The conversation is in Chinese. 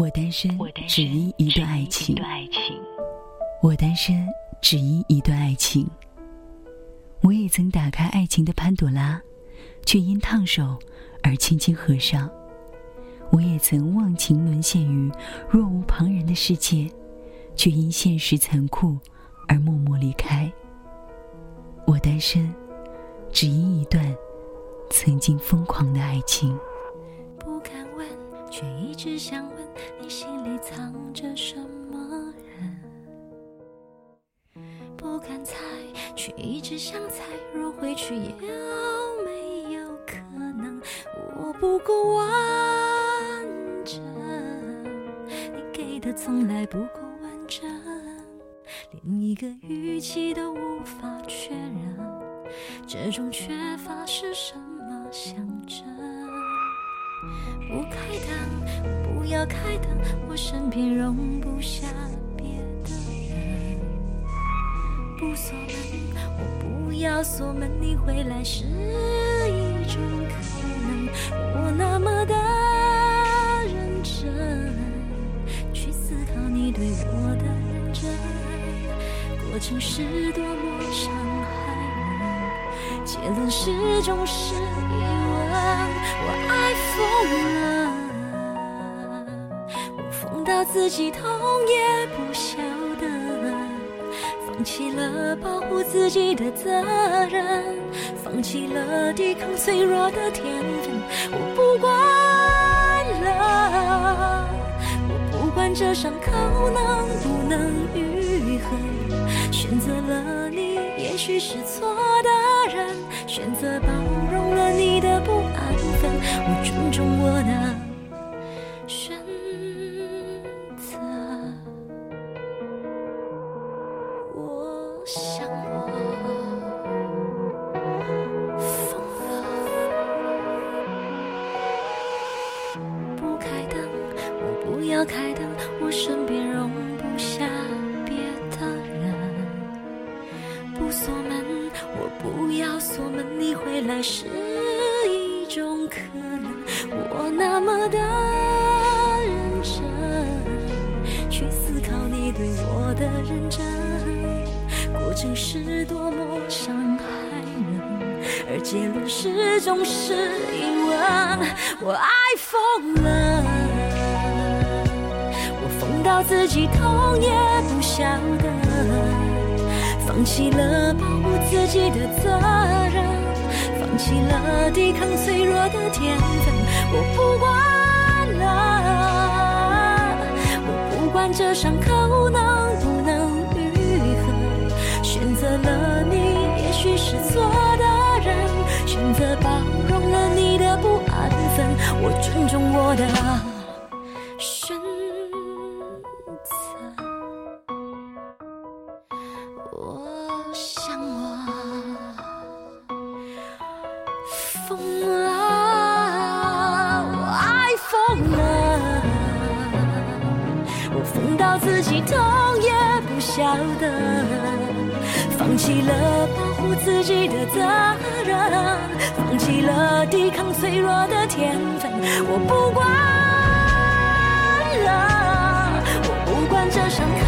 我单身，只因一段爱情。我单身，只因一段爱情。我也曾打开爱情的潘朵拉，却因烫手而轻轻合上。我也曾忘情沦陷于若无旁人的世界，却因现实残酷而默默离开。我单身，只因一段曾经疯狂的爱情。却一直想问你心里藏着什么人。不敢猜，却一直想猜，若回去有没有可能我不够完整？你给的从来不够完整，连一个语气都无法确认，这种缺乏是什么象征？不开灯，不要开灯，我身边容不下别的人。不锁门，我不要锁门，你回来是一种可能。我那么的认真，去思考你对我的认真，过程是多么伤害人，结论始终是疑问。我爱疯了，我疯到自己痛也不晓得，放弃了保护自己的责任，放弃了抵抗脆弱的天分。我不管了，我不管这伤口能不能愈合，选择了你，也许是错的人，要开灯，我身边容不下别的人。不锁门，我不要锁门，你回来是一种可能。我那么的认真，去思考你对我的认真，过程是多么伤害人，而结论始终是疑问。我爱疯了。到自己痛也不晓得，放弃了保护自己的责任，放弃了抵抗脆弱的天分。我不管了，我不管这伤口能不能愈合，选择了你，也许是错的人，选择包容了你的不安分，我尊重我的疯了，我爱疯了，我疯到自己痛也不晓得，放弃了保护自己的责任，放弃了抵抗脆弱的天分，我不管了，我不管这伤口